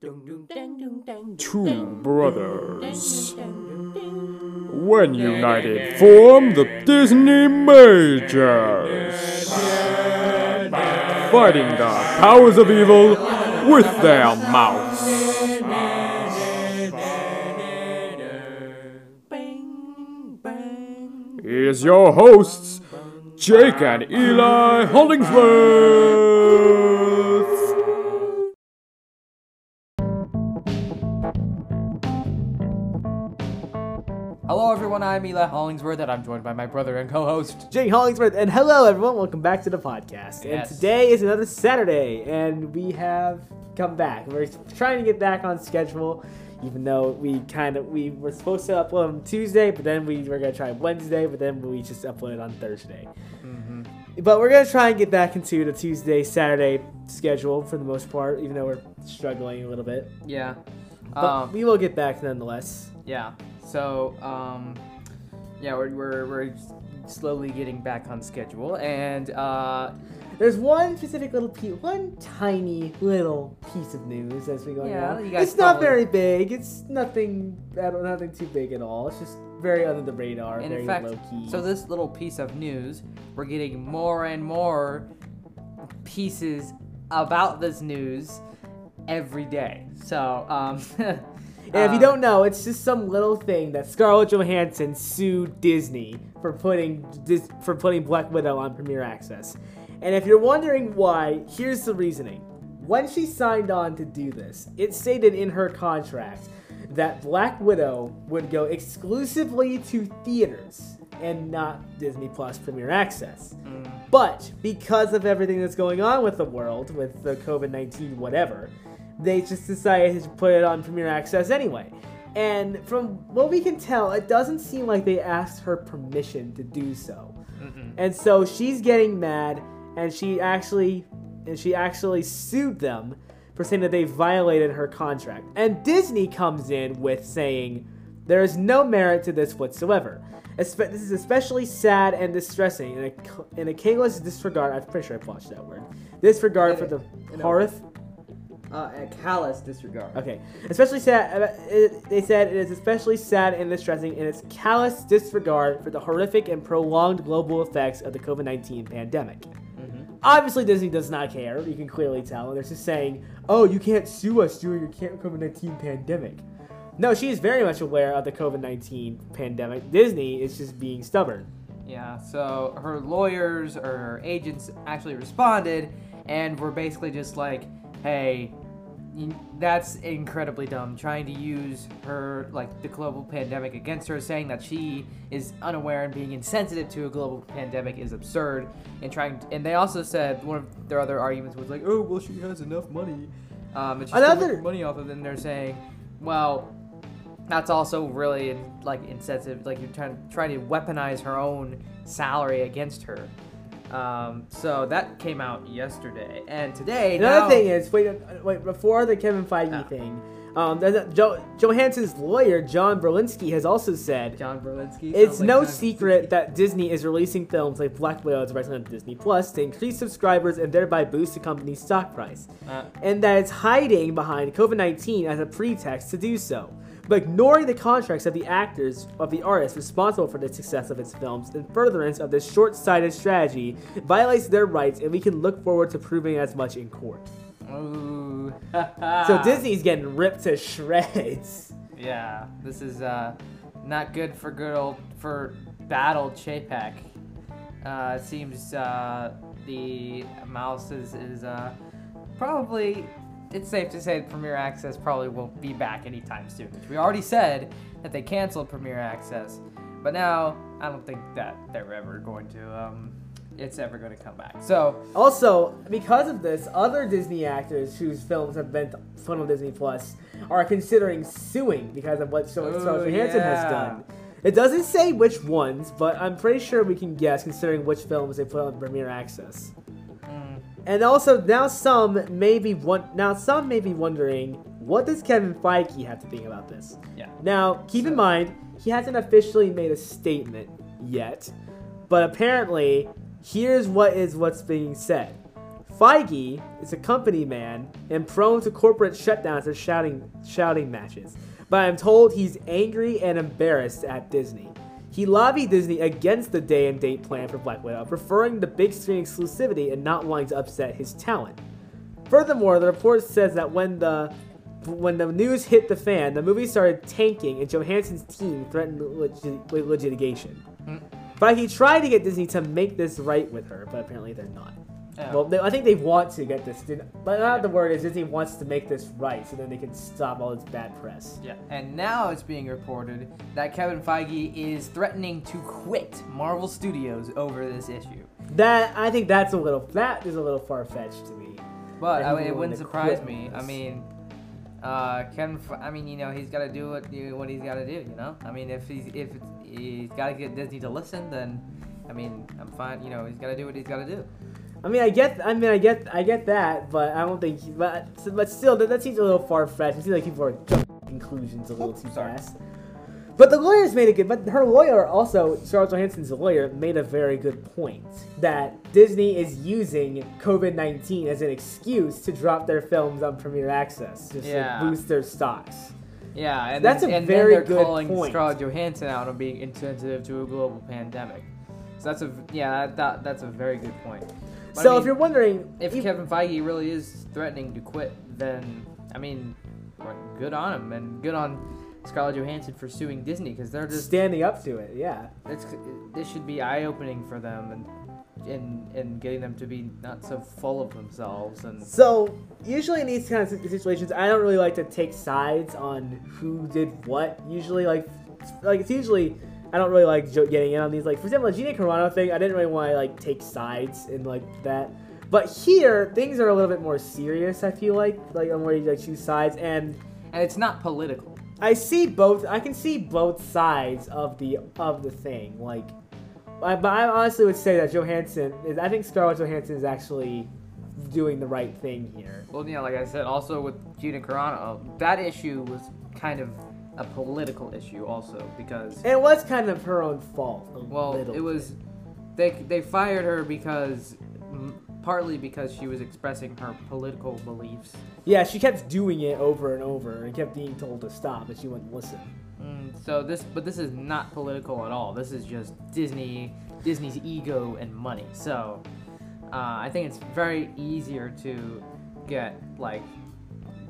Two brothers, when united, form the Disney Majors, fighting the powers of evil with their mouths. Here's your hosts, Jake and Eli Hollingsworth. Everyone. I'm Eli Hollingsworth, and I'm joined by my brother and co-host. Jake Hollingsworth, and hello everyone. Welcome back to the podcast. And today is another Saturday, and we have come back. We're trying to get back on schedule, even though we kind of we were supposed to upload on Tuesday, but then we were gonna try Wednesday, but then we just uploaded on Thursday. Mm-hmm. But we're gonna try and get back into the Tuesday Saturday schedule for the most part, even though we're struggling a little bit. Yeah. But Um, we will get back nonetheless. yeah. So, um, yeah, we're, we're, we're slowly getting back on schedule, and uh, There's one specific little piece, one tiny little piece of news as we go Yeah, guys It's not very big. It's nothing, nothing too big at all. It's just very under the radar, and very in fact, low key. so this little piece of news, we're getting more and more pieces about this news every day. So, um, and if you don't know, it's just some little thing that Scarlett Johansson sued Disney for putting for putting Black Widow on Premier Access. And if you're wondering why, here's the reasoning. When she signed on to do this, it stated in her contract that Black Widow would go exclusively to theaters and not Disney Plus Premier Access. mm, But because of everything that's going on with the world, with the COVID 19 whatever, they just decided to put it on Premier Access anyway. And from what we can tell, it doesn't seem like they asked her permission to do so. mm-mm. And so she's getting mad, and she actually, and she actually sued them for saying that they violated her contract. And Disney comes in with saying there is no merit to this whatsoever. Espe- This is especially sad and distressing in a, in a kingless disregard. I'm pretty sure I watched that word. Disregard for the hearth. Uh, a callous disregard. Okay, especially sad. uh, It, they said it is especially sad and distressing in its callous disregard for the horrific and prolonged global effects of the COVID nineteen pandemic. Mm-hmm. Obviously, Disney does not care. You can clearly tell. They're just saying, "Oh, you can't sue us during your COVID nineteen pandemic." No, she is very much aware of the COVID nineteen pandemic. Disney is just being stubborn. Yeah, so her lawyers or her agents actually responded and were basically just like, hey, that's incredibly dumb. Trying to use her, like, the global pandemic against her, saying that she is unaware and being insensitive to a global pandemic is absurd. And trying, and they also said one of their other arguments was like, oh, well, she has enough money. Um, and she's Another- money off of it. And they're saying, well, that's also really like insensitive. Like you're trying trying to weaponize her own salary against her. Um, so that came out yesterday, and today. Another now- thing is, wait, wait, before the Kevin Feige Ah. thing, um, jo- Johansson's lawyer John Berlinski has also said John Berlinski. It's like no John secret Berlinski. that Disney is releasing films like Black Widow directly on Disney Plus to increase subscribers and thereby boost the company's stock price, Uh, and that it's hiding behind COVID 19 as a pretext to do so. But ignoring the contracts of the actors, of the artists responsible for the success of its films, in furtherance of this short sighted strategy, violates their rights, and we can look forward to proving as much in court. Ooh. So Disney's getting ripped to shreds. Yeah, this is uh, not good for good old for bad old Chapek. Uh, it seems uh, the mouse is is uh, probably. It's safe to say Premier Access probably won't be back anytime soon. Which we already said that they canceled Premier Access, but now I don't think that they're ever going to. Um, it's ever going to come back. So Also, because of this, other Disney actors whose films have been put on Disney Plus are considering suing because of what Scarlett Oh, Johansson has done. It doesn't say which ones, but I'm pretty sure we can guess considering which films they put on Premier Access. And also, now some may be one. Now some may be wondering, what does Kevin Feige have to think about this? yeah. Now, keep in mind, he hasn't officially made a statement yet, but apparently, here's what is what's being said. Feige is a company man and prone to corporate shutdowns or shouting shouting matches. But I'm told he's angry and embarrassed at Disney. He lobbied Disney against the day and date plan for Black Widow, preferring the big screen exclusivity and not wanting to upset his talent. Furthermore, the report says that when the when the news hit the fan, the movie started tanking, and Johansson's team threatened lit- litigation. Hmm. But he tried to get Disney to make this right with her, but apparently they're not. Yeah. Well, they, I think they want to get this, but not the word is Disney wants to make this right, so then they can stop all this bad press. Yeah, and now it's being reported that Kevin Feige is threatening to quit Marvel Studios over this issue. That I think that's a little that is a little far fetched to me. But I it wouldn't surprise me. I mean, uh, Kevin. I mean, you know, he's got to do what what he's got to do. You know, I mean, if he's if he's got to get Disney to listen, then I mean, I'm fine. You know, he's got to do what he's got to do. I mean, I get, I mean, I get, I get that, but I don't think, but, but still, that, that seems a little far fetched. It seems like people are jumping conclusions a little too sorry. fast. But the lawyers made a good, but her lawyer also, Charles Johansson's lawyer, made a very good point that Disney is using COVID nineteen as an excuse to drop their films on Premier Access just Yeah. to boost their stocks. Yeah, and That's then, a and very then they're good calling point. Scarlett Johansson out on being insensitive to a global pandemic. So that's a yeah, that, that that's a very good point. But I so mean, if you're wondering, if you- Kevin Feige really is threatening to quit, then I mean, good on him and good on Scarlett Johansson for suing Disney because they're just standing up to it, yeah. it's, this should be eye opening for them and and and getting them to be not so full of themselves and So usually in these kinds of situations, I don't really like to take sides on who did what. Usually, like, like it's usually I don't really like getting in on these. Like for example, the Gina Carano thing, I didn't really want to like take sides in like that. But here, things are a little bit more serious. I feel like like I'm ready to like choose sides, and and it's not political. I see both. I can see both sides of the of the thing. Like, I, but I honestly would say that Johansson is. I think Scarlett Johansson is actually doing the right thing here. Well, yeah, like I said, also with Gina Carano, that issue was kind of a political issue also because And it was kind of her own fault. a well, it was they they fired her because partly because she was expressing her political beliefs. Yeah, she kept doing it over and over and kept being told to stop, but she wouldn't listen. Mm, so this, but this is not political at all. This is just Disney, Disney's ego and money. So uh, I think it's very easier to get like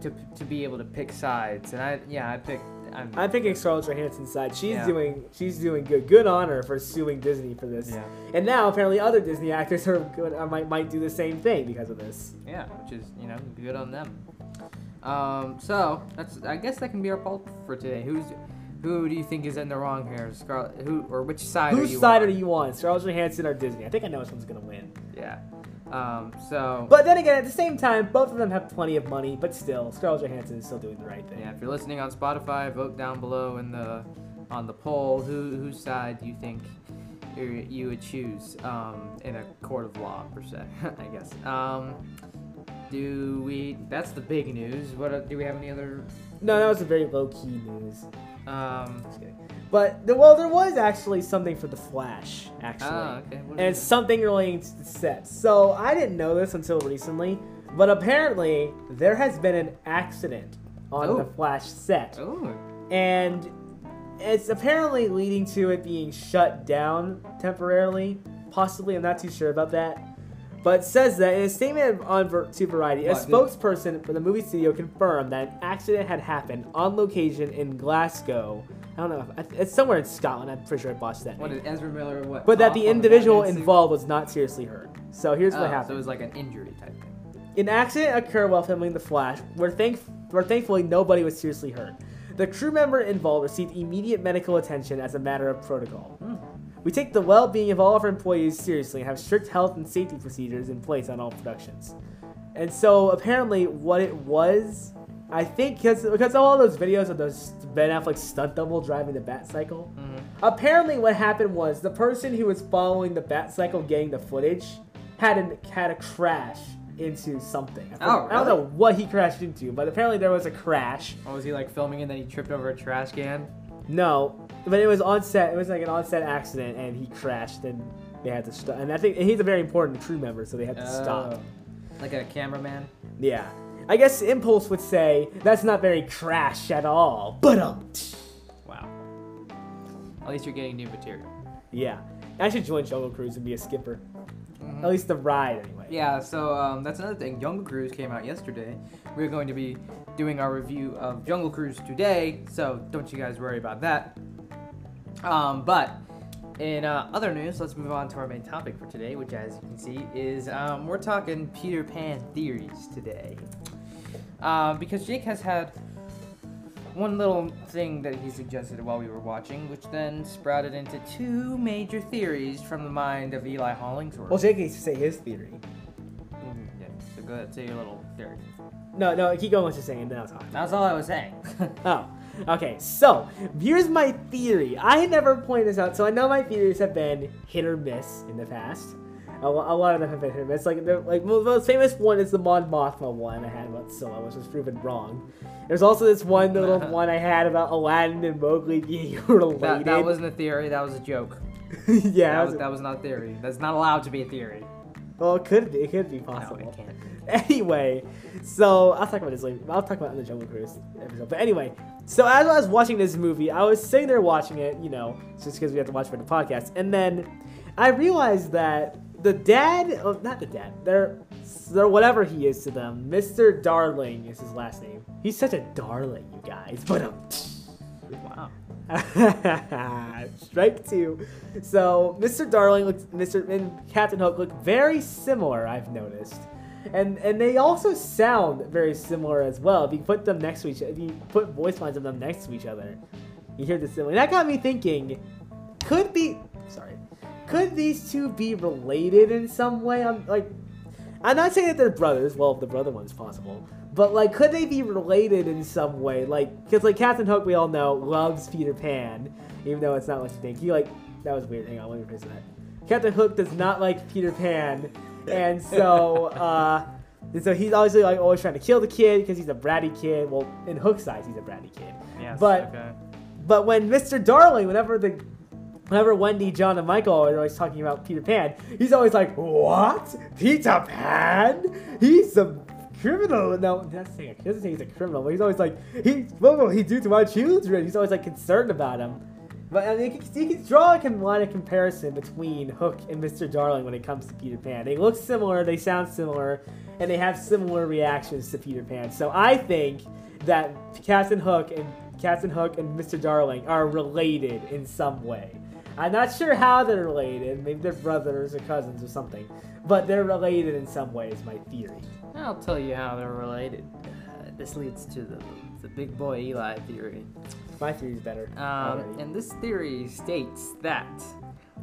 to to be able to pick sides. And I yeah, I picked. I'm, I'm picking Scarlett Johansson's side. She's Yeah. doing she's doing good. Good on her for suing Disney for this. Yeah. And now apparently other Disney actors are good, uh, might might do the same thing because of this. Yeah, which is you know good on them. Um, so that's I guess that can be our poll for today. Who's who do you think is in the wrong here? Scarlett, who or which side? are Whose you side on? are you on, Scarlett Johansson or Disney? I think I know which one's gonna win. Yeah. Um, so But then again, at the same time, both of them have plenty of money. But still, Scarlett Johansson is still doing the right thing. yeah, if you're listening on Spotify, vote down below in the on the poll. Who whose side do you think you would choose um, in a court of law per se? I guess. Um, do we? That's the big news. What do we have any other? No, that was a very low key news. Um, Just kidding. But the, well, there was actually something for the Flash, actually. ah, okay. And it's something relating to the set. So I didn't know this until recently, but apparently there has been an accident on Oh. the Flash set, Oh, and it's apparently leading to it being shut down temporarily. Possibly, I'm not too sure about that. But says that in a statement on Ver- to Variety, a spokesperson for the movie studio confirmed that an accident had happened on location in Glasgow. I don't know. if- It's somewhere in Scotland. I'm pretty sure I botched that. what name. did Ezra Miller? What? But that the individual involved was not seriously hurt. So here's Oh, what happened. So it was like an injury type thing. An accident occurred while filming The Flash, where, thank- where thankfully nobody was seriously hurt. The crew member involved received immediate medical attention as a matter of protocol. Hmm. We take the well-being of all of our employees seriously and have strict health and safety procedures in place on all productions. And so apparently, what it was, I think, because because of all those videos of those Ben Affleck stunt double driving the Bat Cycle, Mhm. apparently what happened was the person who was following the Bat Cycle getting the footage had an, had a crash into something. I, Oh, I don't know what he crashed into, but apparently there was a crash. What was he like filming and then he tripped over a trash can? No, but it was on set. It was like an on set accident, and he crashed, and they had to stop. And I think and he's a very important crew member, so they had to stop. Oh. Like a cameraman. Yeah. I guess Impulse would say that's not very crash at all. But um, Wow. At least you're getting new material. yeah. I should join Jungle Cruise and be a skipper. At least the ride, anyway. Yeah, so um, that's another thing. Jungle Cruise came out yesterday. We're going to be doing our review of Jungle Cruise today, so don't you guys worry about that. Um, but in uh, other news, let's move on to our main topic for today, which, as you can see, is um, we're talking Peter Pan theories today. Um, because Jake has had one little thing that he suggested while we were watching, which then sprouted into two major theories from the mind of Eli Hollingsworth. Well, Jake needs to say his theory. Mhm, yeah, so go ahead, say your little theory. No, no, keep going what you're saying, then I'll talk. That's all I was saying. Oh, okay. So here's my theory. I never pointed this out, so I know my theories have been hit or miss in the past. A, a lot of them have been hit or miss. Like, the like the most famous one is the Mon Mothma one I had about Scylla, which was proven wrong. There's also this one little one I had about Aladdin and Mowgli being related. that, that wasn't a theory, that was a joke. yeah. That was, that was not a theory. That's not allowed to be a theory. well, it could be. It could be possible. No, it can't. Anyway, so I'll talk about this later. I'll talk about it in the Jungle Cruise episode. But anyway, so as I was watching this movie, I was sitting there watching it, you know, just because we have to watch for the podcast, and then I realized that the dad, oh, not the dad, they're, they're whatever he is to them, Mr. Darling is his last name. He's such a darling, you guys. But um. Wow. Strike two. So Mr. Darling looks, Mr. and Captain Hook look very similar. I've noticed, and and they also sound very similar as well. If you put them next to each, if you put voice lines of them next to each other, you hear the similar. That got me thinking. Could be sorry. Could these two be related in some way? I'm like, I'm not saying that they're brothers. Well, the brother one's possible. But like, could they be related in some way? Like, because like Captain Hook, we all know loves Peter Pan, even though it's not what you think. He like that was weird. Hang on, let me fix that. Captain Hook does not like Peter Pan, and so uh, and so he's obviously like always trying to kill the kid because he's a bratty kid. Well, in Hook's eyes, he's a bratty kid. Yes, But- okay. But when Mr. Darling, whenever the whenever Wendy, John, and Michael are always talking about Peter Pan, he's always like, What? Peter Pan? He's a criminal. No, that's he doesn't say he's a criminal, but he's always like, he what will he do to my children? He's always like concerned about him. But I mean, you can, you can draw like a line of comparison between Hook and Mr. Darling when it comes to Peter Pan. They look similar, they sound similar, and they have similar reactions to Peter Pan. So I think that Captain Hook and Captain Hook and Mr. Darling are related in some way. I'm not sure how they're related. Maybe they're brothers or cousins or something. But they're related in some way, is my theory. I'll tell you how they're related. Uh, this leads to the, the big boy Eli theory. My theory's better. Um, and this theory states that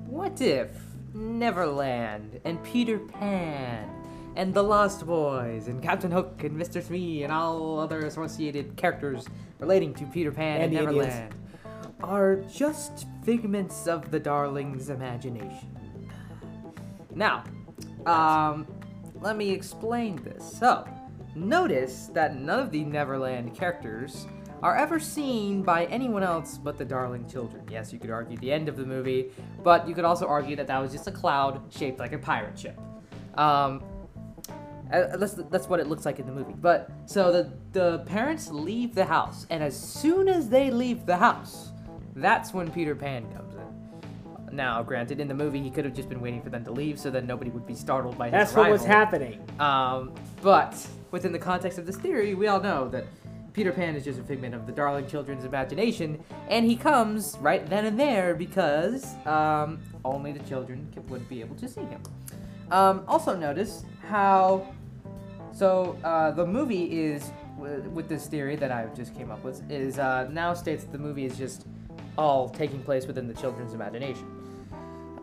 what if Neverland and Peter Pan and the Lost Boys and Captain Hook and Mr. Smee and all other associated characters relating to Peter Pan and, And the Indians. Are just figments of the darling's imagination? Now, um, let me explain this. So, notice that none of the Neverland characters are ever seen by anyone else but the darling children. Yes, you could argue the end of the movie, but you could also argue that that was just a cloud shaped like a pirate ship. Um, uh, that's, that's what it looks like in the movie. But so the the parents leave the house, and as soon as they leave the house, that's when Peter Pan comes in. Now, granted, in the movie he could have just been waiting for them to leave, so that nobody would be startled by his That's what was happening. Um, but within the context of this theory, we all know that Peter Pan is just a figment of the darling children's imagination, and he comes right then and there because um, only the children would be able to see him. Um, also, notice how. So uh, the movie is with this theory that I just came up with is uh, now states that the movie is just all taking place within the children's imagination.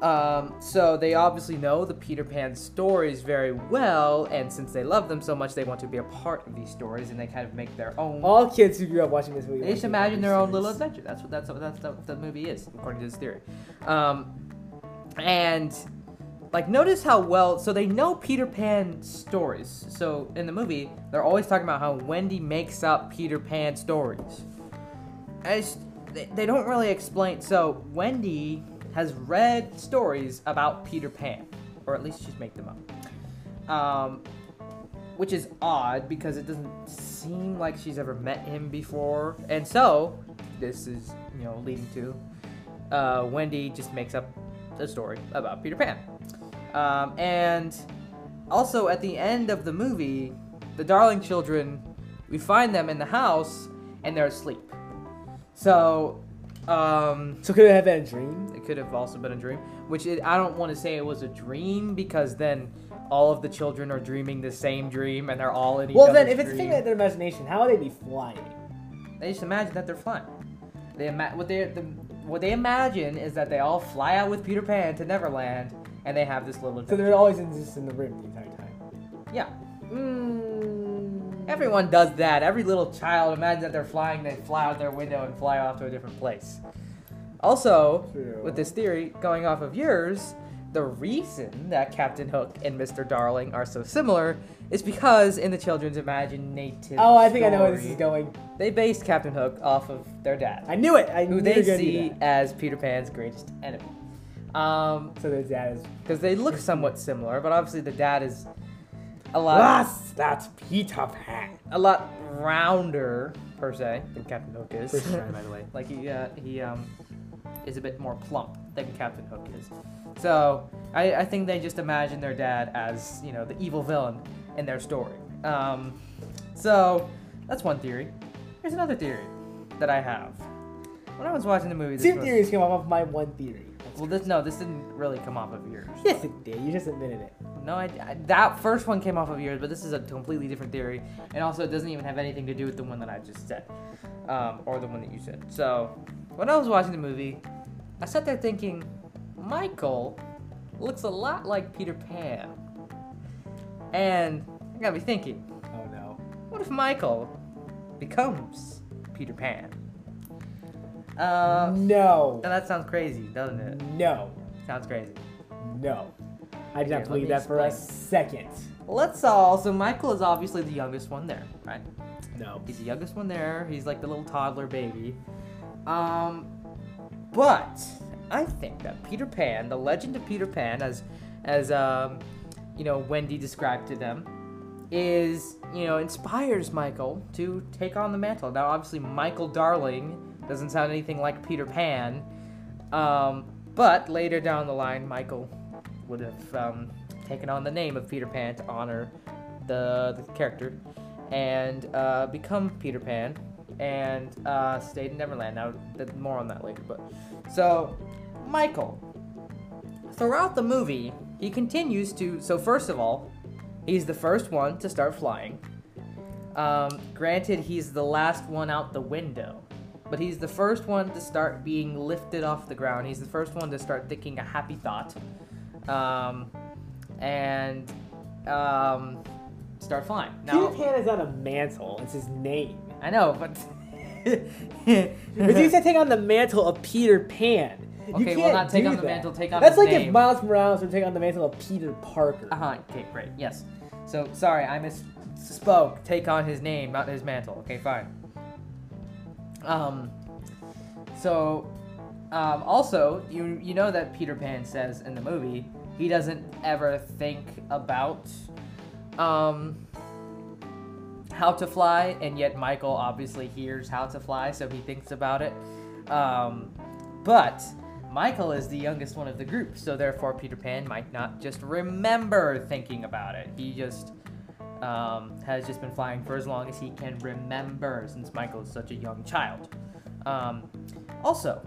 Um, so they obviously know the Peter Pan stories very well, and since they love them so much, they want to be a part of these stories, and they kind of make their own. All kids who grew up watching this movie. They just imagine their own little adventure. That's what that's what that's what the movie is, according to this theory. Um, and like, notice how well. So they know Peter Pan stories. So in the movie, they're always talking about how Wendy makes up Peter Pan stories. As they, they don't really explain. So Wendy has read stories about Peter Pan, or at least she's make them up. Um, which is odd because it doesn't seem like she's ever met him before. And so, this is, you know, leading to uh, Wendy just makes up a story about Peter Pan. Um, and also, at the end of the movie, the Darling children, we find them in the house and they're asleep. So, um, So could it have been a dream? it could have also been a dream, which it, I don't want to say it was a dream because then all of the children are dreaming the same dream and they're all in each Well, then, if it's dream. thing of their imagination, how would they be flying? They just imagine that they're flying. They ima- what they the, what they imagine is that they all fly out with Peter Pan to Neverland, and they have this little. So they're always in, just in the room the entire time. yeah, Mm. Everyone does that. Every little child imagines that they're flying, they fly out their window and fly off to a different place. Also, True. with this theory going off of yours, the reason that Captain Hook and Mr. Darling are so similar is because in the children's imaginative. Oh, I think I know where this is going. They based Captain Hook off of their dad. I knew it. I who knew they you were gonna do see that. as Peter Pan's greatest enemy. Um, So their dad is. because they look somewhat similar, but obviously the dad is a lot, That's that's Peter Pan. a lot rounder per se than Captain Hook is. Try, by the way. like he, uh, he um, is a bit more plump than Captain Hook is. So I, I think they just imagine their dad as you know the evil villain in their story. Um, so that's one theory. Here's another theory that I have. When I was watching the movie, this Two was- theories came off of my one theory. Well, this no, this didn't really come off of yours. Yes, it did. You just admitted it. No, I, I- that first one came off of yours, but this is a completely different theory, and also it doesn't even have anything to do with the one that I just said, um, or the one that you said. So, when I was watching the movie, I sat there thinking, Michael looks a lot like Peter Pan, and it got me thinking, Oh no. what if Michael becomes Peter Pan? Uh, no. now that sounds crazy, doesn't it? No. Sounds crazy. No. I don't let believe that for a second. Let's all. So Michael is obviously the youngest one there, right? No. He's the youngest one there. He's like the little toddler baby. Um, but I think that Peter Pan, the legend of Peter Pan, as as um, you know, Wendy described to them, is you know inspires Michael to take on the mantle. Now, obviously, Michael Darling doesn't sound anything like Peter Pan, um, but later down the line, Michael would have um, taken on the name of Peter Pan to honor the, the character and uh, become Peter Pan and uh, stayed in Neverland. Now, more on that later. But so, Michael, throughout the movie, he continues to. So, first of all, he's the first one to start flying. Um, granted, he's the last one out the window, but he's the first one to start being lifted off the ground. He's the first one to start thinking a happy thought, um, and um, start flying. Now, Peter Pan is not a mantle. It's his name. I know, but But you said take on the mantle of Peter Pan. Okay, well, not take on the that. mantle, take on That's his like if name. Miles Morales would take on the mantle of Peter Parker. Uh huh. Okay, great. Yes. So sorry, I misspoke. Take on his name, not his mantle. Okay, fine. Um. So, um, also, you you know that Peter Pan says in the movie he doesn't ever think about um how to fly, and yet Michael obviously hears how to fly, so he thinks about it. Um, but Michael is the youngest one of the group, so therefore Peter Pan might not just remember thinking about it. He just um, has just been flying for as long as he can remember, since Michael is such a young child. Um, also,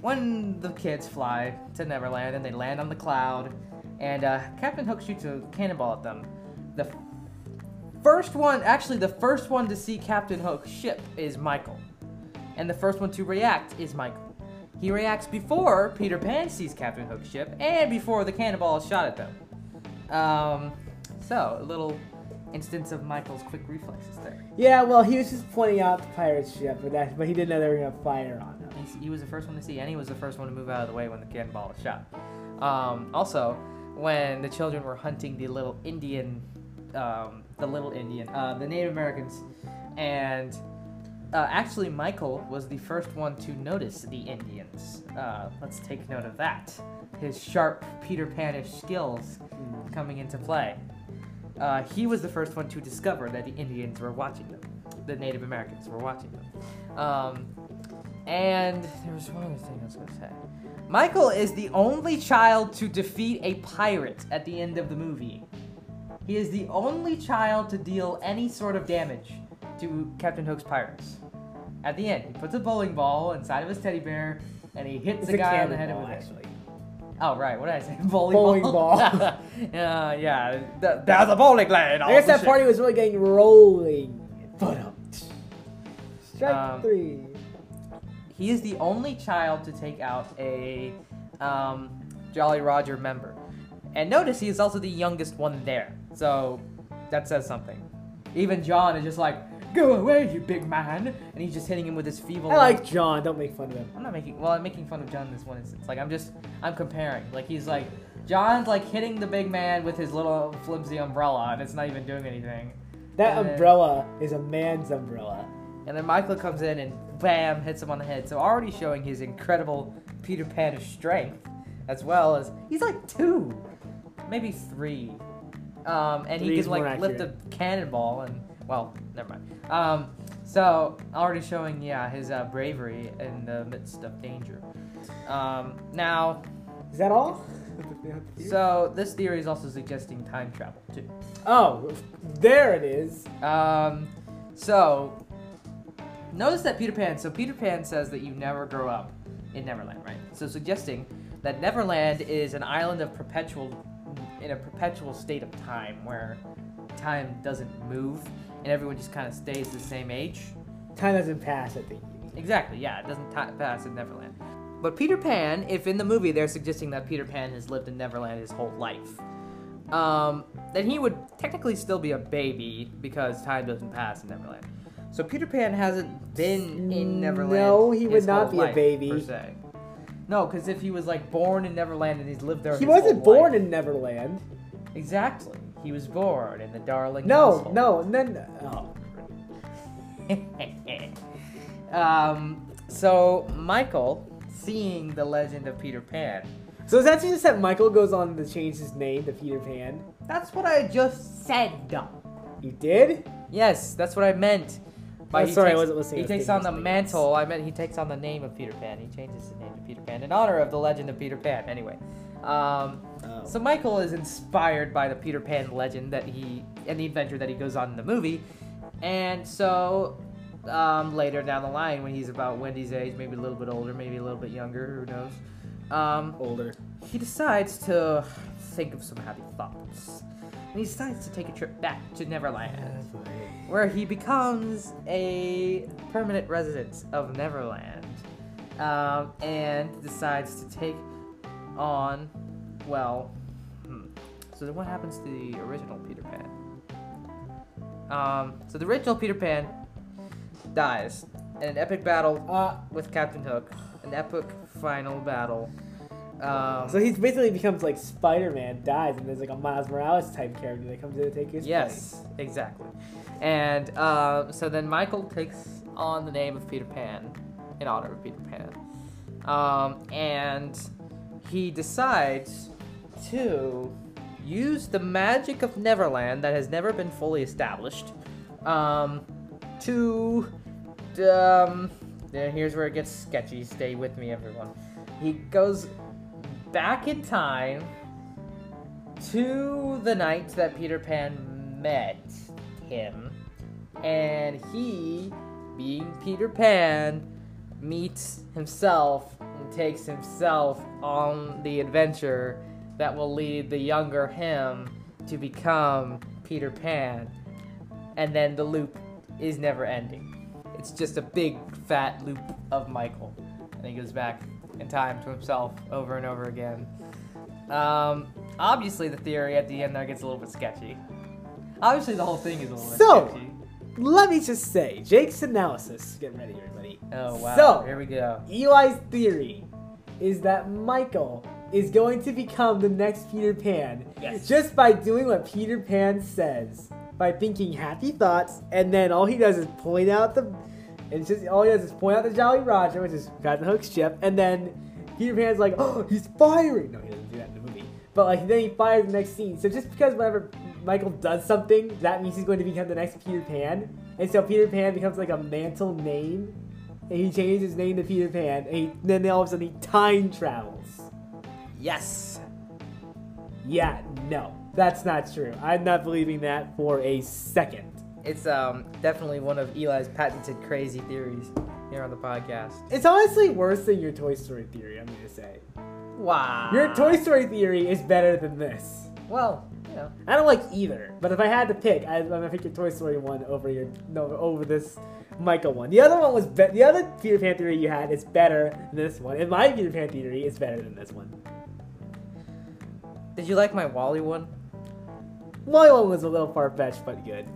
when the kids fly to Neverland and they land on the cloud, and uh, Captain Hook shoots a cannonball at them, the first one, actually, the first one to see Captain Hook's ship is Michael. And the first one to react is Michael. He reacts before Peter Pan sees Captain Hook's ship and before the cannonball is shot at them. Um, so, a little instance of Michael's quick reflexes there. Yeah, well, he was just pointing out the pirate ship, but that, but he didn't know they were gonna fire on him. He's, he was the first one to see, and he was the first one to move out of the way when the cannonball was shot. Um, also, when the children were hunting the little Indian, um, the little Indian, uh, the Native Americans, and uh, actually Michael was the first one to notice the Indians. Uh, let's take note of that. His sharp Peter Panish skills coming into play. Uh, he was the first one to discover that the Indians were watching them, the Native Americans were watching them. Um, and there was one other thing I was going to say. Michael is the only child to defeat a pirate at the end of the movie. He is the only child to deal any sort of damage to Captain Hook's pirates. At the end, he puts a bowling ball inside of his teddy bear and he hits It's the a guy on the head with it. actually. Oh right, what did I say? Bowling, Bowling ball. ball. yeah, yeah. th- There's a bowling lane. I guess that party was really getting rolling. But um, strike Um, three. He is the only child to take out a um, Jolly Roger member, and notice he is also the youngest one there. So that says something. Even John is just like, "Go away, you big man," and he's just hitting him with his feeble. I like John. Don't make fun of him. I'm not making. Well, I'm making fun of John in this one instance. Like I'm just. I'm comparing. Like he's like. John's like hitting the big man with his little flimsy umbrella, and it's not even doing anything. That And then- umbrella is a man's umbrella. And then Michael comes in and bam, hits him on the head. So already showing his incredible Peter Pan strength, as well as he's like two, maybe three. Um, and he can like more lift a cannonball and well, never mind. Um, so already showing yeah his uh, bravery in the midst of danger. Um, now, Is that all? so this theory is also suggesting time travel too. oh, there it is. Um, so notice that Peter Pan. So Peter Pan says that you never grow up in Neverland, right? So suggesting that Neverland is an island of perpetual, in a perpetual state of time where time doesn't move and everyone just kind of stays the same age. Time doesn't pass, I think. Exactly. Yeah, it doesn't ti pass in Neverland. But Peter Pan, if in the movie they're suggesting that Peter Pan has lived in Neverland his whole life, um, then he would technically still be a baby because time doesn't pass in Neverland. So Peter Pan hasn't been in Neverland. No, he would not be a baby. Per se. No, because if he was like born in Neverland and he's lived there, his whole He wasn't born life- in Neverland. Exactly. He was born in the darling. No, household. no, no, no. Oh. um, so Michael, seeing the legend of Peter Pan, So is that just that Michael goes on to change his name to Peter Pan? that's what I just said. You did? Yes, that's what I meant. Oh, he sorry, I wasn't listening. He was takes on the mantle. I meant he takes on the name of Peter Pan. He changes his name to Peter Pan in honor of the legend of Peter Pan. Anyway, um, Oh. so Michael is inspired by the Peter Pan legend that he and the adventure that he goes on in the movie, and so um, later down the line, when he's about Wendy's age, maybe a little bit older, maybe a little bit younger, who knows, um, Older. he decides to think of some happy thoughts. And he decides to take a trip back to Neverland, where he becomes a permanent resident of Neverland, um, and decides to take on, well, hmm. so then what happens to the original Peter Pan? Um, so the original Peter Pan dies in an epic battle Uh, with Captain Hook, an epic final battle. Um, so he basically becomes like Spider-Man, dies, and there's like a Miles Morales type character that comes in to take his place. Yes, exactly. And uh, so then Michael takes on the name of Peter Pan in honor of Peter Pan. Um, and he decides to use the magic of Neverland that has never been fully established um, to. Um, here's where it gets sketchy. Stay with me, everyone. He goes back in time to the night that Peter Pan met him, and he, being Peter Pan, meets himself and takes himself on the adventure that will lead the younger him to become Peter Pan. And then the loop is never ending. It's just a big fat loop of Michael. And he goes back in time to himself over and over again. Um, obviously, the theory at the end there gets a little bit sketchy. Obviously, the whole thing is a little bit So- sketchy. Let me just say, Jake's analysis. Get ready, everybody. Oh wow! So- here we go. Eli's theory is that Michael is going to become the next Peter Pan Yes. just by doing what Peter Pan says, by thinking happy thoughts, and then all he does is point out the, and just all he does is point out the Jolly Roger, which is Captain Hook's ship, and then Peter Pan's like, oh, he's firing. No, he doesn't do that in the movie, but like then he fires the next scene. So just because whenever Michael does something, that means he's going to become the next Peter Pan. And so Peter Pan becomes like a mantle name. And he changes his name to Peter Pan. And he, then all of a sudden he time travels. Yes. Yeah, no. That's not true. I'm not believing that for a second. It's um definitely one of Eli's patented crazy theories here on the podcast. It's honestly worse than your Toy Story theory, I'm gonna say. Wow. Your Toy Story theory is better than this. Well, you know. I don't like either, but if I had to pick, I, I'm gonna pick your Toy Story one over your no over this Michael one. The other one was be- the other Peter Pan theory you had is better than this one, and my Peter Pan theory is better than this one. Did you like my WALL-E one? WALL-E one was a little far fetched, but good.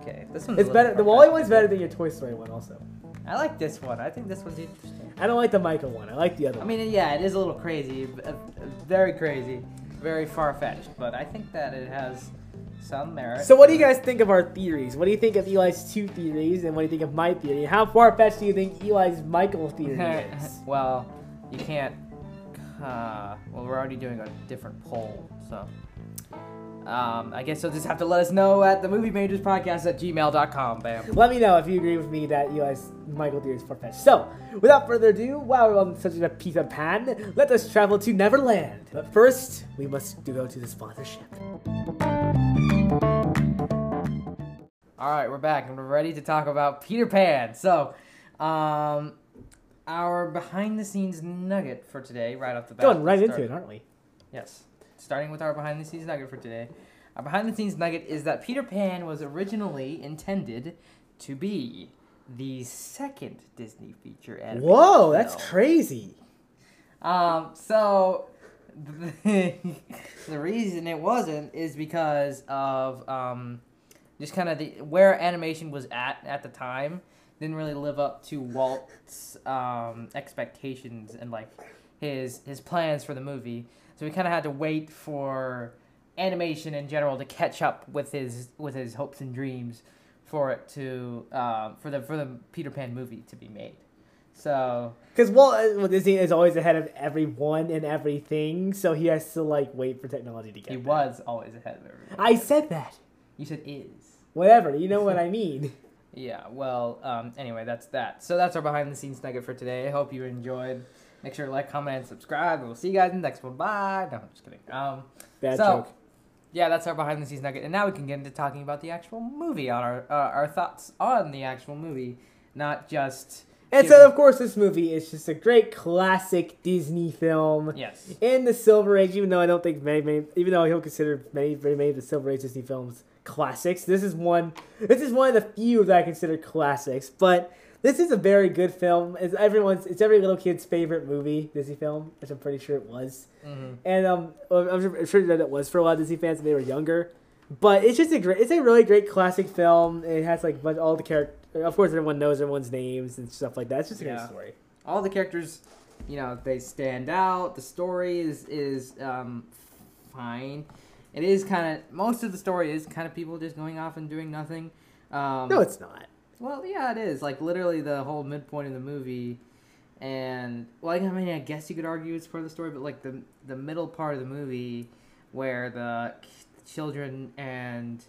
Okay, this one's It's better. The. WALL-E one's better than your Toy Story one, also. I like this one. I think this one's interesting. I don't like the Michael one. I like the other I mean, yeah, it is a little crazy, uh, very crazy, very far fetched, but I think that it has some merit. So, what do you guys think of our theories? What do you think of Eli's two theories, and what do you think of my theory? How far fetched do you think Eli's Michael theory is? well, you can't. Uh, well, we're already doing a different poll, so. Um, I guess you'll just have to let us know at the movie majors podcast at gmail.com. Bam. Let me know if you agree with me that Eli's Michael theory is far. So, without further ado, while we're on such a piece of pan, let us travel to Neverland. But first, we must go to the sponsorship. All right, we're back and we're ready to talk about Peter Pan. So, um, our behind the scenes nugget for today, right off the bat. Going right start- into it, aren't we? Yes. Starting with our behind the scenes nugget for today. Our behind the scenes nugget is that Peter Pan was originally intended to be the second Disney feature animated Whoa, that's crazy. Um, so the, the reason it wasn't is because of um, just kind of the where animation was at at the time didn't really live up to Walt's um, expectations and like his his plans for the movie. So we kind of had to wait for animation in general to catch up with his with his hopes and dreams for it to um, for the for the Peter Pan movie to be made. So Because Walt uh, Disney is always ahead of everyone and everything, so he has to like wait for technology to get. he there. was always ahead of everyone. I said that. You said is. Whatever. You know what I mean. Yeah, well, um, anyway, that's that. So that's our behind the scenes nugget for today. I hope you enjoyed. Make sure to like, comment, and subscribe. We'll see you guys in the next one. Bye. No, I'm just kidding. Um, Bad So- joke. yeah, that's our behind the scenes nugget. And now we can get into talking about the actual movie, on our uh, our thoughts on the actual movie, not just. And so, of course, this movie is just a great classic Disney film. Yes. in the Silver Age, even though I don't think many, many even though he'll consider many, very many of the Silver Age Disney films classics, this is one. This is one of the few that I consider classics. But this is a very good film. It's everyone's. It's every little kid's favorite movie, Disney film, which I'm pretty sure it was. hmm And um, I'm sure- that it was for a lot of Disney fans when they were younger. But it's just a great. It's a really great classic film. It has like bunch- all the characters. Of course, everyone knows everyone's names and stuff like that. It's just a Yeah. great story. All the characters, you know, they stand out. The story is is um, fine. It is kind of most of the story is kind of people just going off and doing nothing. Um, No, it's not. Well, yeah, it is. Like literally the whole midpoint of the movie, and like I mean, I guess you could argue it's part of the story, but like the the middle part of the movie, where the children and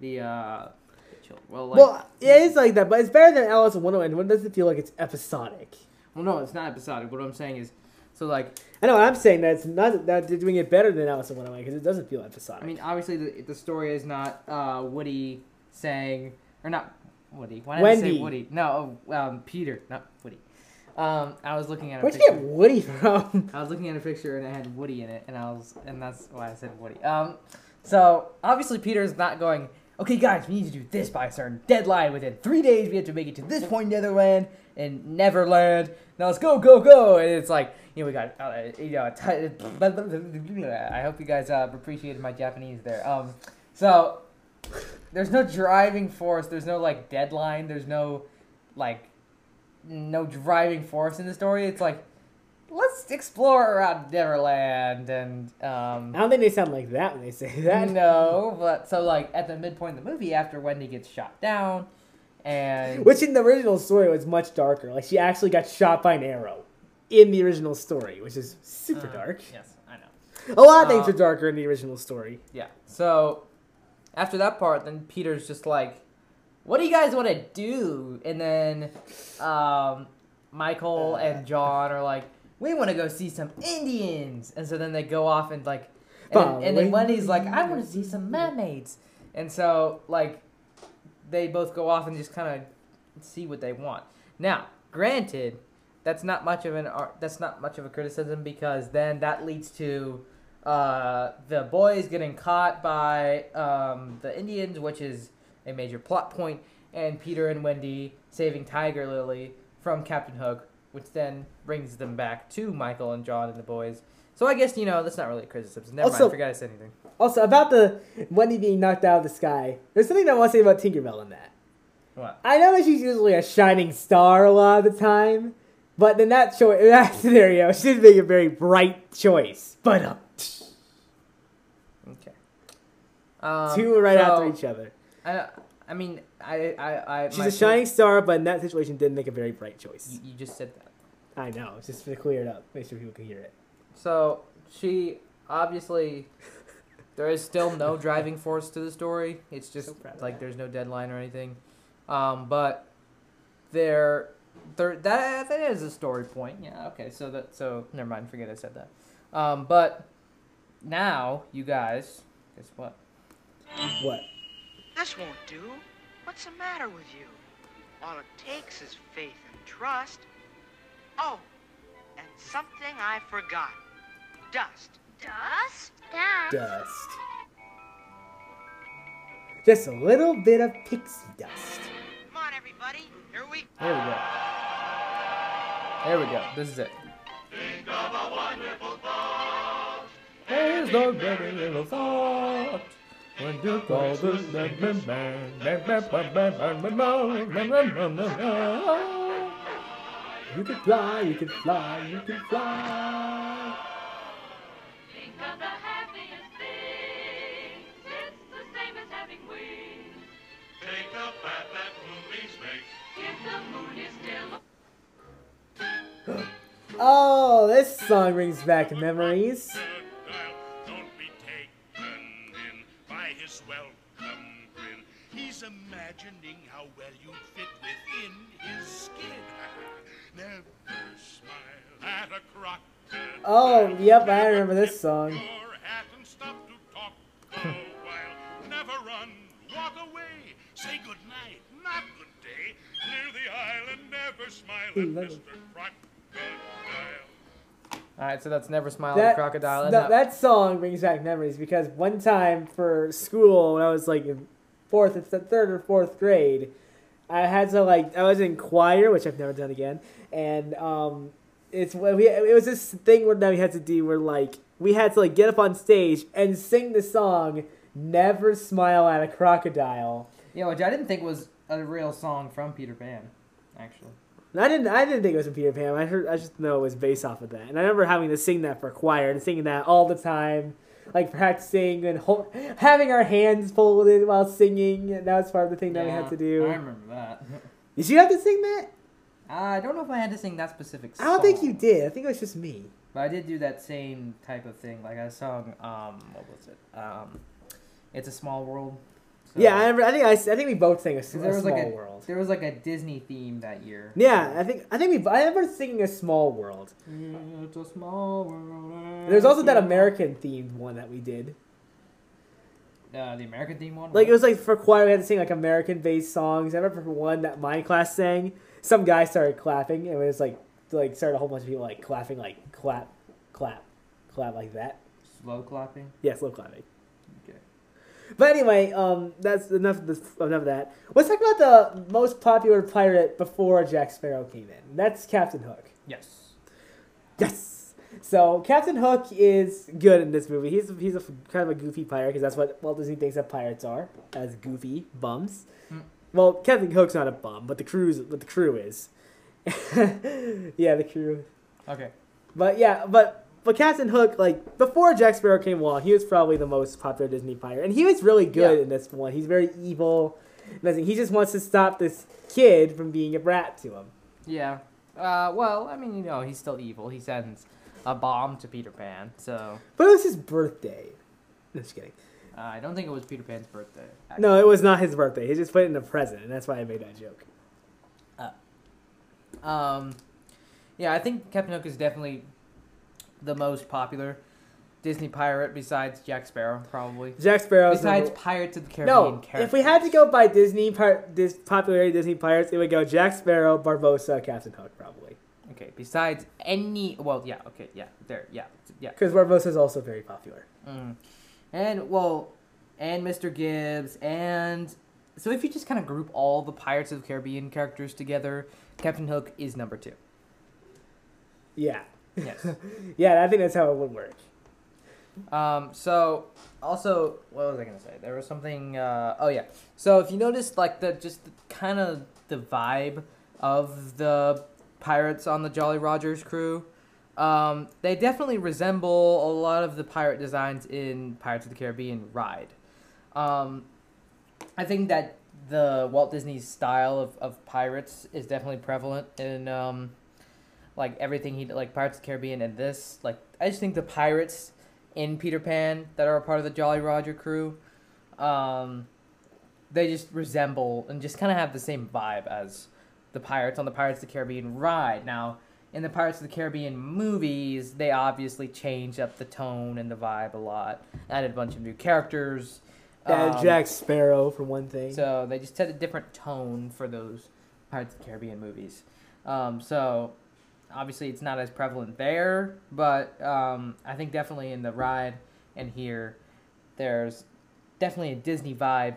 the uh, well, like, well, it is like that, but it's better than Alice in Wonderland. When does it feel like it's episodic? well, no, it's not episodic. What I'm saying is, so like, I know I'm saying that it's not that they're doing it better than Alice in Wonderland because it doesn't feel episodic. I mean, obviously the the story is not uh, Woody saying or not Woody. Why did I say Woody? No, um, Peter, not Woody. Um, I was looking at a where'd you picture. get Woody from? I was looking at a picture and it had Woody in it, and I was, and that's why I said Woody. Um, so obviously Peter's not going. Okay, guys, we need to do this by a certain deadline. Within three days, we have to make it to this point in Netherland and Neverland. Now let's go, go, go! And it's like, you know, we got, uh, you know, t- I hope you guys uh, appreciated my Japanese there. Um, so there's no driving force. There's no like deadline. There's no like no driving force in the story. It's like let's explore around Neverland and um I don't think they sound like that when they say that. no, but so like at the midpoint of the movie after Wendy gets shot down and Which in the original story was much darker. Like she actually got shot by an arrow in the original story, which is super Uh, dark. Yes, I know. A lot of things uh, are darker in the original story. Yeah. So after that part, then Peter's just like, "What do you guys want to do?" And then um, Michael and John are like, "We want to go see some Indians." And so then they go off and like, and, then, and then Wendy's like, "I want to see some mermaids." And so like, they both go off and just kind of see what they want. Now, granted, that's not much of an art. That's not much of a criticism because then that leads to uh, the boys getting caught by um, the Indians, which is a major plot point, and Peter and Wendy saving Tiger Lily from Captain Hook, which then brings them back to Michael and John and the boys. So I guess you know that's not really a criticism. Never Also- mind. I forgot I said anything. Also, about the Wendy being knocked out of the sky, there's something that I want to say about Tinkerbell in that. What? I know that she's usually a shining star a lot of the time, but in that choice, in that scenario, she did make a very bright choice. But um, Okay. Um, two right so, after each other. I, I mean, I, I, I. She's a point- shining star, but in that situation, didn't make a very bright choice. You, you just said that. I know, just to clear it up, make sure people can hear it. So she obviously there is still no driving force to the story. It's just So like that. there's no deadline or anything. Um, but there, there that that is a story point. Yeah. Okay. So that so never mind. Forget I said that. Um, but now you guys, guess what? What? This won't do. What's the matter with you? All it takes is faith and trust. Oh, and something I forgot. Dust. Dust? Dust. Dust. Just a little bit of pixie dust. Come on, everybody. Here we go. There we go. There we go. This is it. There's no better little thought when you call this You can fly, you can fly, you can fly. Oh, this song brings back memories. Don't be taken in by his welcome grin. He's imagining how well you'd fit within his skin. Never smile at a. Oh, yep, I remember this song. Your hat and stop to talk a while. Never run, walk away. Say good night, not good day. Clear the never smile at Mr. All right, so that's never smile at a crocodile. that, that song brings back memories because one time for school when I was like in fourth, it's the third or fourth grade, I had to like I was in choir, which I've never done again, and um, it's we it was this thing where that we had to do where like we had to like get up on stage and sing the song "Never Smile at a Crocodile." Yeah, which I didn't think was a real song from Peter Pan, actually. And I didn't I didn't think it was from Peter Pan. I heard I just know it was based off of that. And I remember having to sing that for choir and singing that all the time, like practicing and having our hands folded while singing. And that was part of the thing that we had to do. I remember that. Did you have to sing that? I don't know if I had to sing that specific song. I don't think you did. I think it was just me. But I did do that same type of thing. Like I sung, um, what was it? Um, It's a Small World. So- yeah, I remember. I think I, I think we both sang a, a there was small like a world. there was like a Disney theme that year. Yeah, I think I think we. I remember singing a small world. It's a small world. There's also that American themed one that we did. Uh, the American theme one. Like it was like for choir we had to sing like American based songs. I remember for one that my class sang, some guy started clapping and it was like like started a whole bunch of people like clapping like clap, clap, clap like that. slow clapping. Yeah, slow clapping. But anyway, um, that's enough of this. Enough of that. Let's talk about the most popular pirate before Jack Sparrow came in. That's Captain Hook. Yes. Yes. So Captain Hook is good in this movie. He's he's a kind of a goofy pirate because that's what Walt Disney thinks that pirates are, as goofy bums. Hmm. Well, Captain Hook's not a bum, but the crew's but the crew is. yeah, the crew. Okay. But yeah, but but Captain Hook, like before Jack Sparrow came along, he was probably the most popular Disney pirate, and he was really good Yeah. in this one. He's very evil. everything. He just wants to stop this kid from being a brat to him. Yeah. Uh, well, I mean, you know, he's still evil. He sends a bomb to Peter Pan. So, But it was his birthday. No, just kidding. Uh, I don't think it was Peter Pan's birthday. actually. No, it was not his birthday. He just put it in a present, and that's why I made that joke. Uh, Um, yeah, I think Captain Hook is definitely the most popular Disney pirate besides Jack Sparrow, probably. Jack Sparrow. Besides number- Pirates of the Caribbean No, characters. if we had to go by Disney par- this popularity Disney pirates, it would go Jack Sparrow, Barbossa, Captain Hook, probably. Okay, besides any. Well, yeah, okay, yeah, there, yeah, yeah. Because Barbossa is also very popular. Mm. And, well, and Mr. Gibbs, and. So if you just kind of group all the Pirates of the Caribbean characters together, Captain Hook is number two. Yeah, Yes. yeah, I think that's how it would work. Um, so also, what was I gonna say? There was something. Uh, oh yeah. So if you notice, like the just kind of the vibe of the pirates on the Jolly Rogers crew, um, they definitely resemble a lot of the pirate designs in Pirates of the Caribbean Ride. Um, I think that the Walt Disney style of, of pirates is definitely prevalent in um, like everything he did, like Pirates of the Caribbean and this. Like I just think the pirates in Peter Pan that are a part of the Jolly Roger crew, um, they just resemble and just kind of have the same vibe as the pirates on the Pirates of the Caribbean ride. Now, in the Pirates of the Caribbean movies, they obviously changed up the tone and the vibe a lot, added a bunch of new characters. Yeah, um, Jack Sparrow for one thing. so they just had a different tone for those Pirates of the Caribbean movies. Um, so obviously it's not as prevalent there, but um, I think definitely in the ride and here, there's definitely a Disney vibe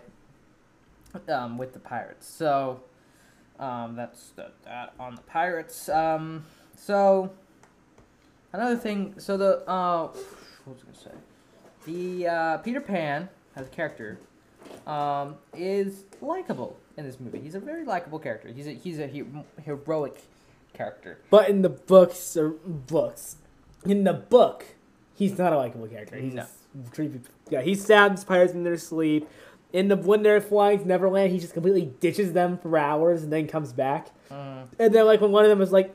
um, with the pirates. So um, that's the, that on the pirates. Um, so another thing. So the uh, what was I gonna say? The uh, Peter Pan as a character um, is likable in this movie. He's a very likable character. He's a he's a he- heroic character. but in the books or books, in the book, he's not a likable character. He's No. creepy. Yeah, he stabs pirates in their sleep. In the when they're flying to Neverland, he just completely ditches them for hours and then comes back. Mm. And then like when one of them is like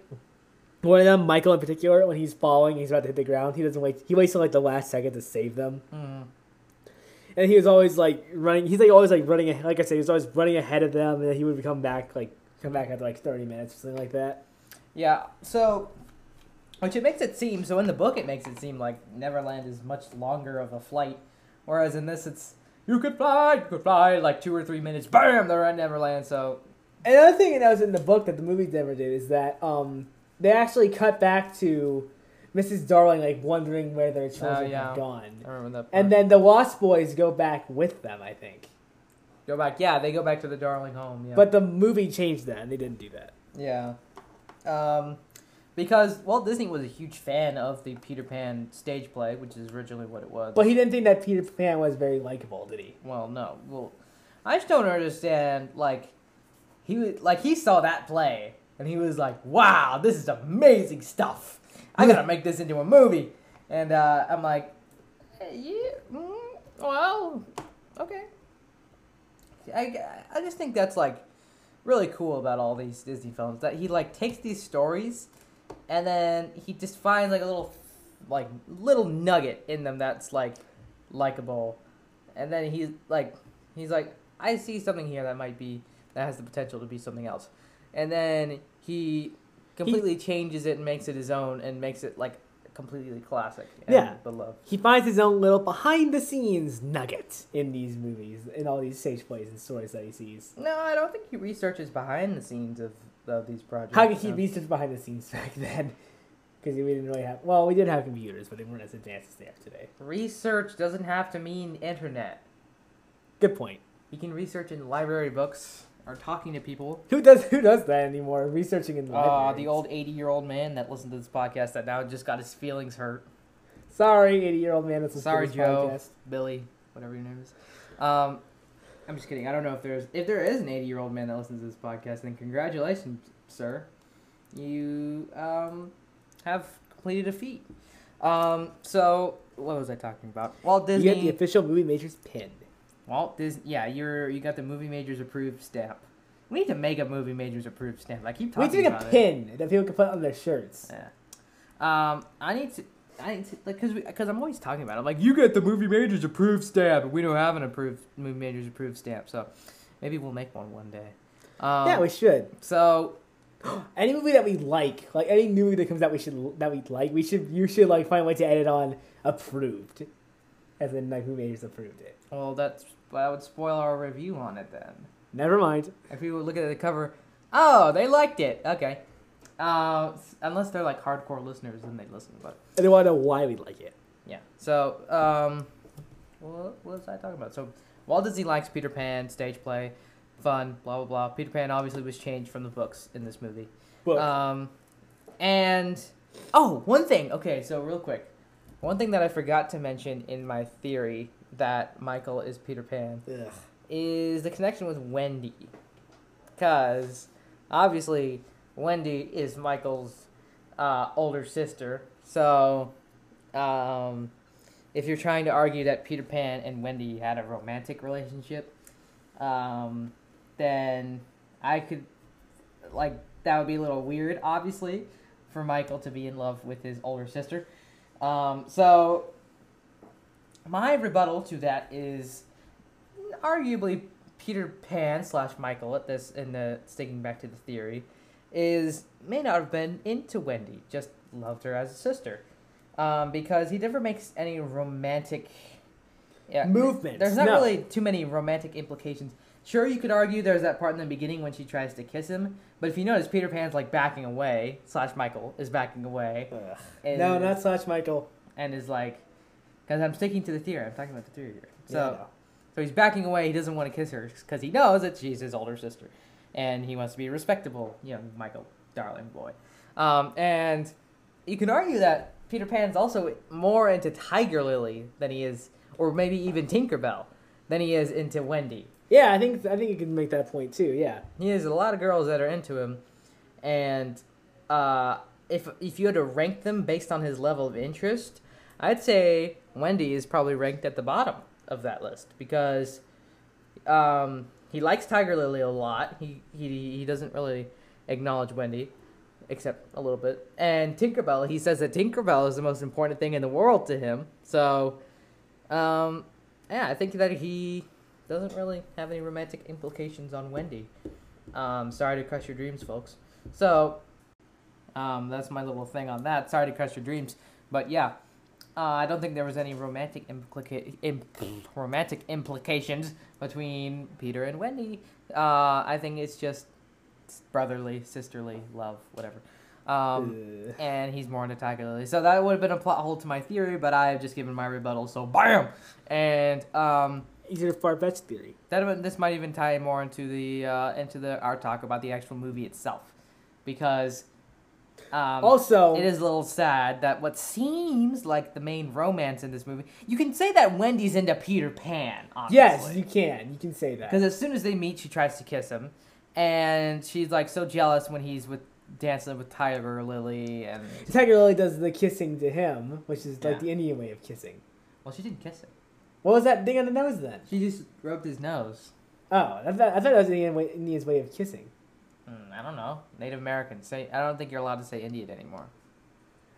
one of them, Michael in particular, when he's falling, he's about to hit the ground. He doesn't wait. He waits till like the last second to save them. Mm. And he was always like running. He's like always like running. Like I said, he was always running ahead of them, and then he would come back like come back after like thirty minutes or something like that. Yeah. So, which it makes it seem. So in the book, it makes it seem like Neverland is much longer of a flight, whereas in this, it's you could fly, you could fly like two or three minutes. Bam, they're at Neverland. So Another thing that was in the book that the movie never did is that um they actually cut back to Mrs. Darling like wondering where their children Oh, yeah. have gone. I remember that. And then the Lost Boys go back with them, I think. go back. Yeah, they go back to the Darling home. Yeah. But the movie changed that, and they didn't do that. Yeah. Um, because Walt Disney was a huge fan of the Peter Pan stage play, which is originally what it was. But he didn't think that Peter Pan was very likable, did he? well, no. Well, I just don't understand. Like, he was like he saw that play and he was like, "Wow, this is amazing stuff. I gotta make this into a movie." And uh, I'm like, "Eh, "Yeah, mm, well, okay." I, I just think that's like really cool about all these Disney films that he like takes these stories and then he just finds like a little like little nugget in them that's like likable. And then he's like he's like I see something here that might be that has the potential to be something else. And then he completely changes it and makes it his own and makes it like completely classic and Yeah. love. He finds his own little behind the scenes nugget in these movies, in all these stage plays and stories that he sees. no I don't think he researches behind the scenes of, of these projects How could he no. research behind the scenes back then? Because we didn't really have. Well, we did have computers, but they weren't as advanced as they are today. Research doesn't have to mean internet. Good point. You can research in library books or talking to people. Who does who does that anymore? Researching in the Uh, the old 80 year old man that listened to this podcast that now just got his feelings hurt. Sorry, eighty year old man. That's Sorry, this Joe. podcast. Billy, whatever your name is. Um, I'm just kidding. I don't know if there's if there is an 80 year old man that listens to this podcast. Then congratulations, sir. You um have completed a feat. Um, so what was I talking about? Walt You Disney. get the official movie majors pin. Walt Disney. Yeah, you're you got the movie majors approved stamp. We need to make a movie majors approved stamp. I keep We talking need to make about a it. pin that people can put on their shirts. Yeah. Um, I need to. I like because because I'm always talking about. It. I'm like, you get the movie majors approved stamp. We don't have an approved movie majors approved stamp, so maybe we'll make one one day. Um, yeah, we should. so Any movie that we like, like any movie that comes out, we should that we like. We should you should like find a way to edit on approved, as in like who majors approved it. well, that's that would spoil our review on it then. Never mind. If we look at the cover, oh, they liked it. Okay. Uh, unless they're like hardcore listeners, then they listen. But And they want to know why we like it. yeah. So um, what, was I talking about? So Walt Disney likes Peter Pan stage play, fun, blah blah blah. Peter Pan obviously was changed from the books in this movie. But Um, and oh, one thing. Okay, so real quick, one thing that I forgot to mention in my theory that Michael is Peter Pan ugh. is the connection with Wendy, because obviously Wendy is Michael's uh, older sister. So, um, if you're trying to argue that Peter Pan and Wendy had a romantic relationship, um, then I could like that would be a little weird, obviously, for Michael to be in love with his older sister. Um, so my rebuttal to that is arguably Peter Pan slash Michael at this in the sticking back to the theory is may not have been into Wendy, just loved her as a sister. Um, because he never makes any romantic yeah, Movements, There's not no. really too many romantic implications. Sure, you could argue there's that part in the beginning when she tries to kiss him, but if you notice, Peter Pan's like backing away, slash Michael is backing away, and, No, not slash Michael. and is like, because I'm sticking to the theory. I'm talking about the theory here. So, Yeah, so he's backing away. He doesn't want to kiss her because he knows that she's his older sister, and he wants to be a respectable young Michael, darling boy. Um, and you can argue that Peter Pan's also more into Tiger Lily than he is, or maybe even Tinkerbell, than he is into Wendy. Yeah, I think I think you can make that point too. Yeah. He has a lot of girls that are into him, and uh, if if you had to rank them based on his level of interest, I'd say Wendy is probably ranked at the bottom of that list because um, he likes Tiger Lily a lot. He he he doesn't really acknowledge Wendy, except a little bit. And Tinkerbell, he says that Tinkerbell is the most important thing in the world to him. So, um, yeah, I think that he doesn't really have any romantic implications on Wendy. Um, sorry to crush your dreams, folks. So, um, that's my little thing on that. Sorry to crush your dreams, but yeah, uh, I don't think there was any romantic implica- imp- romantic implications between Peter and Wendy. Uh, I think it's just brotherly, sisterly love, whatever. Um, and he's more into Tiger Lily. So that would have been a plot hole to my theory, but I have just given my rebuttal. So bam, and um, He's your far fetched theory. that this might even tie more into the uh, into the our talk about the actual movie itself, because um, Also, it is a little sad that what seems like the main romance in this movie. You can say that Wendy's into Peter Pan. yes, you can. You can say that. Because as soon as they meet, she tries to kiss him, and she's like so jealous when he's with dancing with Tiger Lily, and Tiger Lily does the kissing to him, which is like Yeah. the Indian way of kissing. well, she didn't kiss him. What was that thing on the nose then? She just rubbed his nose. Oh, I thought, I thought that was the Indian way, Indian's way of kissing. Hmm, I don't know. Native Americans say. I don't think you're allowed to say Indian anymore.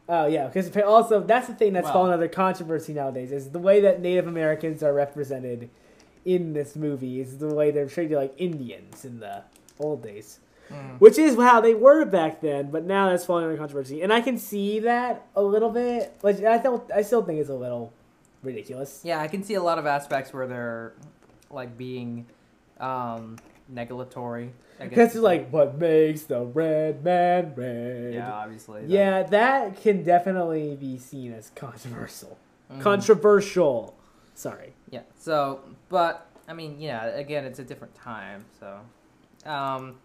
Oh yeah, because also that's the thing that's Well- fallen under controversy nowadays is the way that Native Americans are represented in this movie is the way they're treated like Indians in the old days, Mm. which is how they were back then. But now that's falling under controversy, and I can see that a little bit. Like I don't, I still think it's a little ridiculous. Yeah, I can see a lot of aspects where they're like being um negatory. I guess Because it's like what makes the red man red. yeah, obviously. that- Yeah, that can definitely be seen as controversial. Mhm. Controversial. Sorry. Yeah. So, but I mean, yeah. Again, it's a different time. So, um,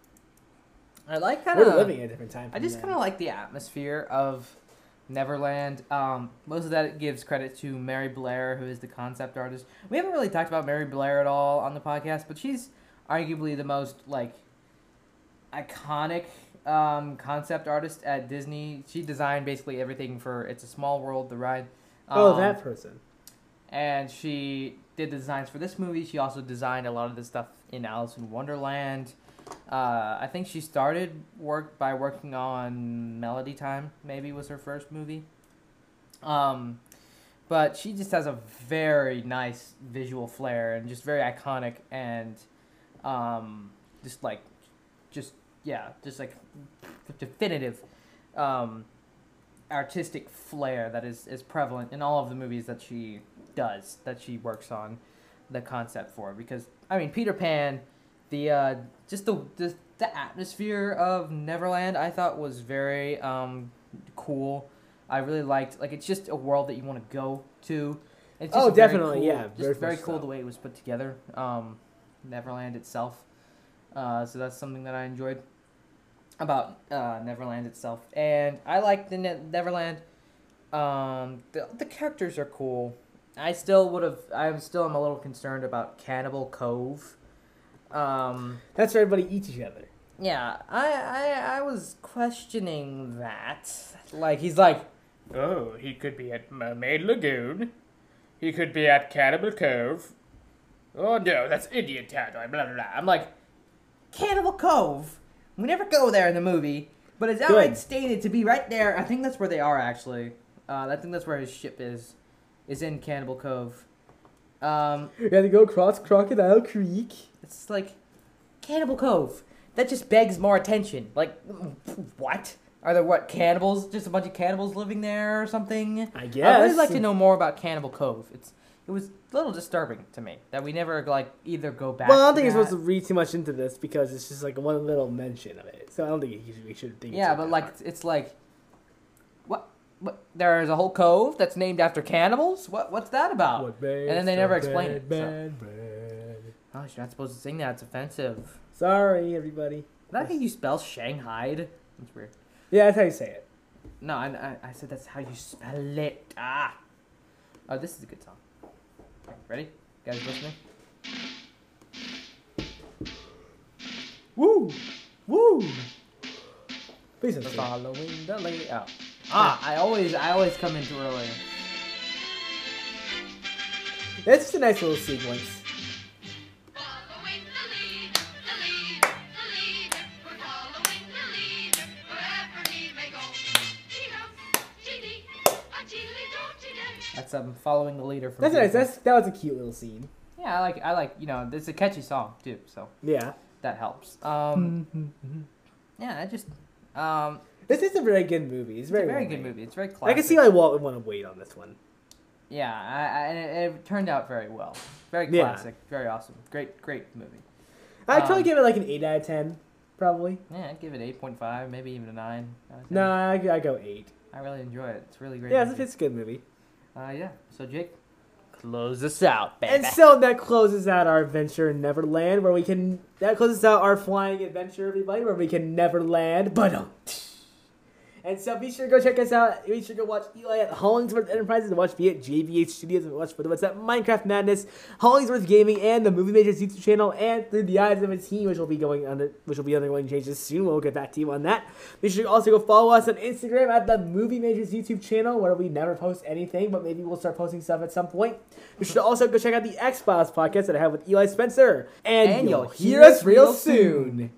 I like kind We're of living in a different time. I just kind of like the atmosphere of Neverland. Um, most of that gives credit to Mary Blair, who is the concept artist. We haven't really talked about Mary Blair at all on the podcast, but she's arguably the most like iconic um, concept artist at Disney. She designed basically everything for It's a Small World, the ride. Oh, Um, that person. and she did the designs for this movie. She also designed a lot of the stuff in Alice in Wonderland. Uh, I think she started work by working on Melody Time. Maybe was her first movie. Um, but she just has a very nice visual flair and just very iconic and um, just like just yeah, just like definitive um, artistic flair that is, is prevalent in all of the movies that she does, that she works on the concept for. Because I mean, Peter Pan, the uh, just the, the the atmosphere of Neverland, I thought was very um, cool. I really liked like it's just a world that you want to go to. It's Oh, just very definitely, cool- yeah, Just very cool the way it was put together. Um, Neverland itself. Uh, so that's something that I enjoyed about uh, Neverland itself, and I like the ne- Neverland. Um, the the characters are cool. I still would have. I'm still am a little concerned about Cannibal Cove. Um, That's where everybody eats each other. yeah, I, I I was questioning that. Like he's like, Oh, he could be at Mermaid Lagoon. He could be at Cannibal Cove. Oh no, that's Indian territory. Blah blah blah. I'm like, Cannibal Cove. We never go there in the movie, but it's outright Good. stated to be right there. I think that's where they are actually. Uh, I think that's where his ship is, is in Cannibal Cove. Um, You have to go across Crocodile Creek. It's like Cannibal Cove. That just begs more attention. Like, what? Are there what cannibals? Just a bunch of cannibals living there or something? I guess. I'd really like to know more about Cannibal Cove. It's it was a little disturbing to me that we never like either go back. Well, I don't think you're supposed to read too much into this because it's just like one little mention of it. So I don't think you should, we should think. Yeah, but like hard. it's, like what what there is a whole cove that's named after cannibals? What what's that about? And then they never explain it. so- Bad. Oh, you're not supposed to sing that. It's offensive. Sorry, everybody. Is that how you spell Shanghai? That's weird. Yeah, that's how you say it. No, I, I, I said that's how you spell it. Ah. Oh, this is a good song. Okay, ready? You guys listening? Woo, woo. Please don't following the layout. Ah, I always I always come in too early. That's just a nice little sequence. Following the leader from. That's nice. That's that was a cute little scene. Yeah, I like I like you know it's a catchy song too, so Yeah. that helps. Um, yeah, I just um, This is a very good movie. It's it's very a very good made. movie. It's very classic. I can see why Walt would want to wait on this one. Yeah, I, I, and it, it turned out very well. Very Yeah. classic. Very awesome. Great, great movie. I'd probably Um, give it like an eight out of ten, probably. Yeah, I'd give it eight point five, maybe even a nine. out of 10. No, I I go eight. I really enjoy it. It's really great. Yeah, it's, movie. it's a good movie. Uh, yeah. So Jake, close us out, baby. And so that closes out our adventure in Neverland, where we can. That closes out our flying adventure, everybody, where we can never land, but don't. And so be sure to go check us out. Be sure to go watch Eli at Hollingsworth Enterprises and watch me at JVH Studios and watch for the what's that Minecraft Madness, Hollingsworth Gaming, and the Movie Majors YouTube channel, and through the eyes of a team, which will be going under, which will be undergoing changes soon. We'll get back to you on that. Be sure to also go follow us on Instagram at the Movie Majors YouTube channel, where we never post anything, but maybe we'll start posting stuff at some point. Be sure to also go check out the X Files podcast that I have with Eli Spencer, and, And you'll you'll hear us real real soon.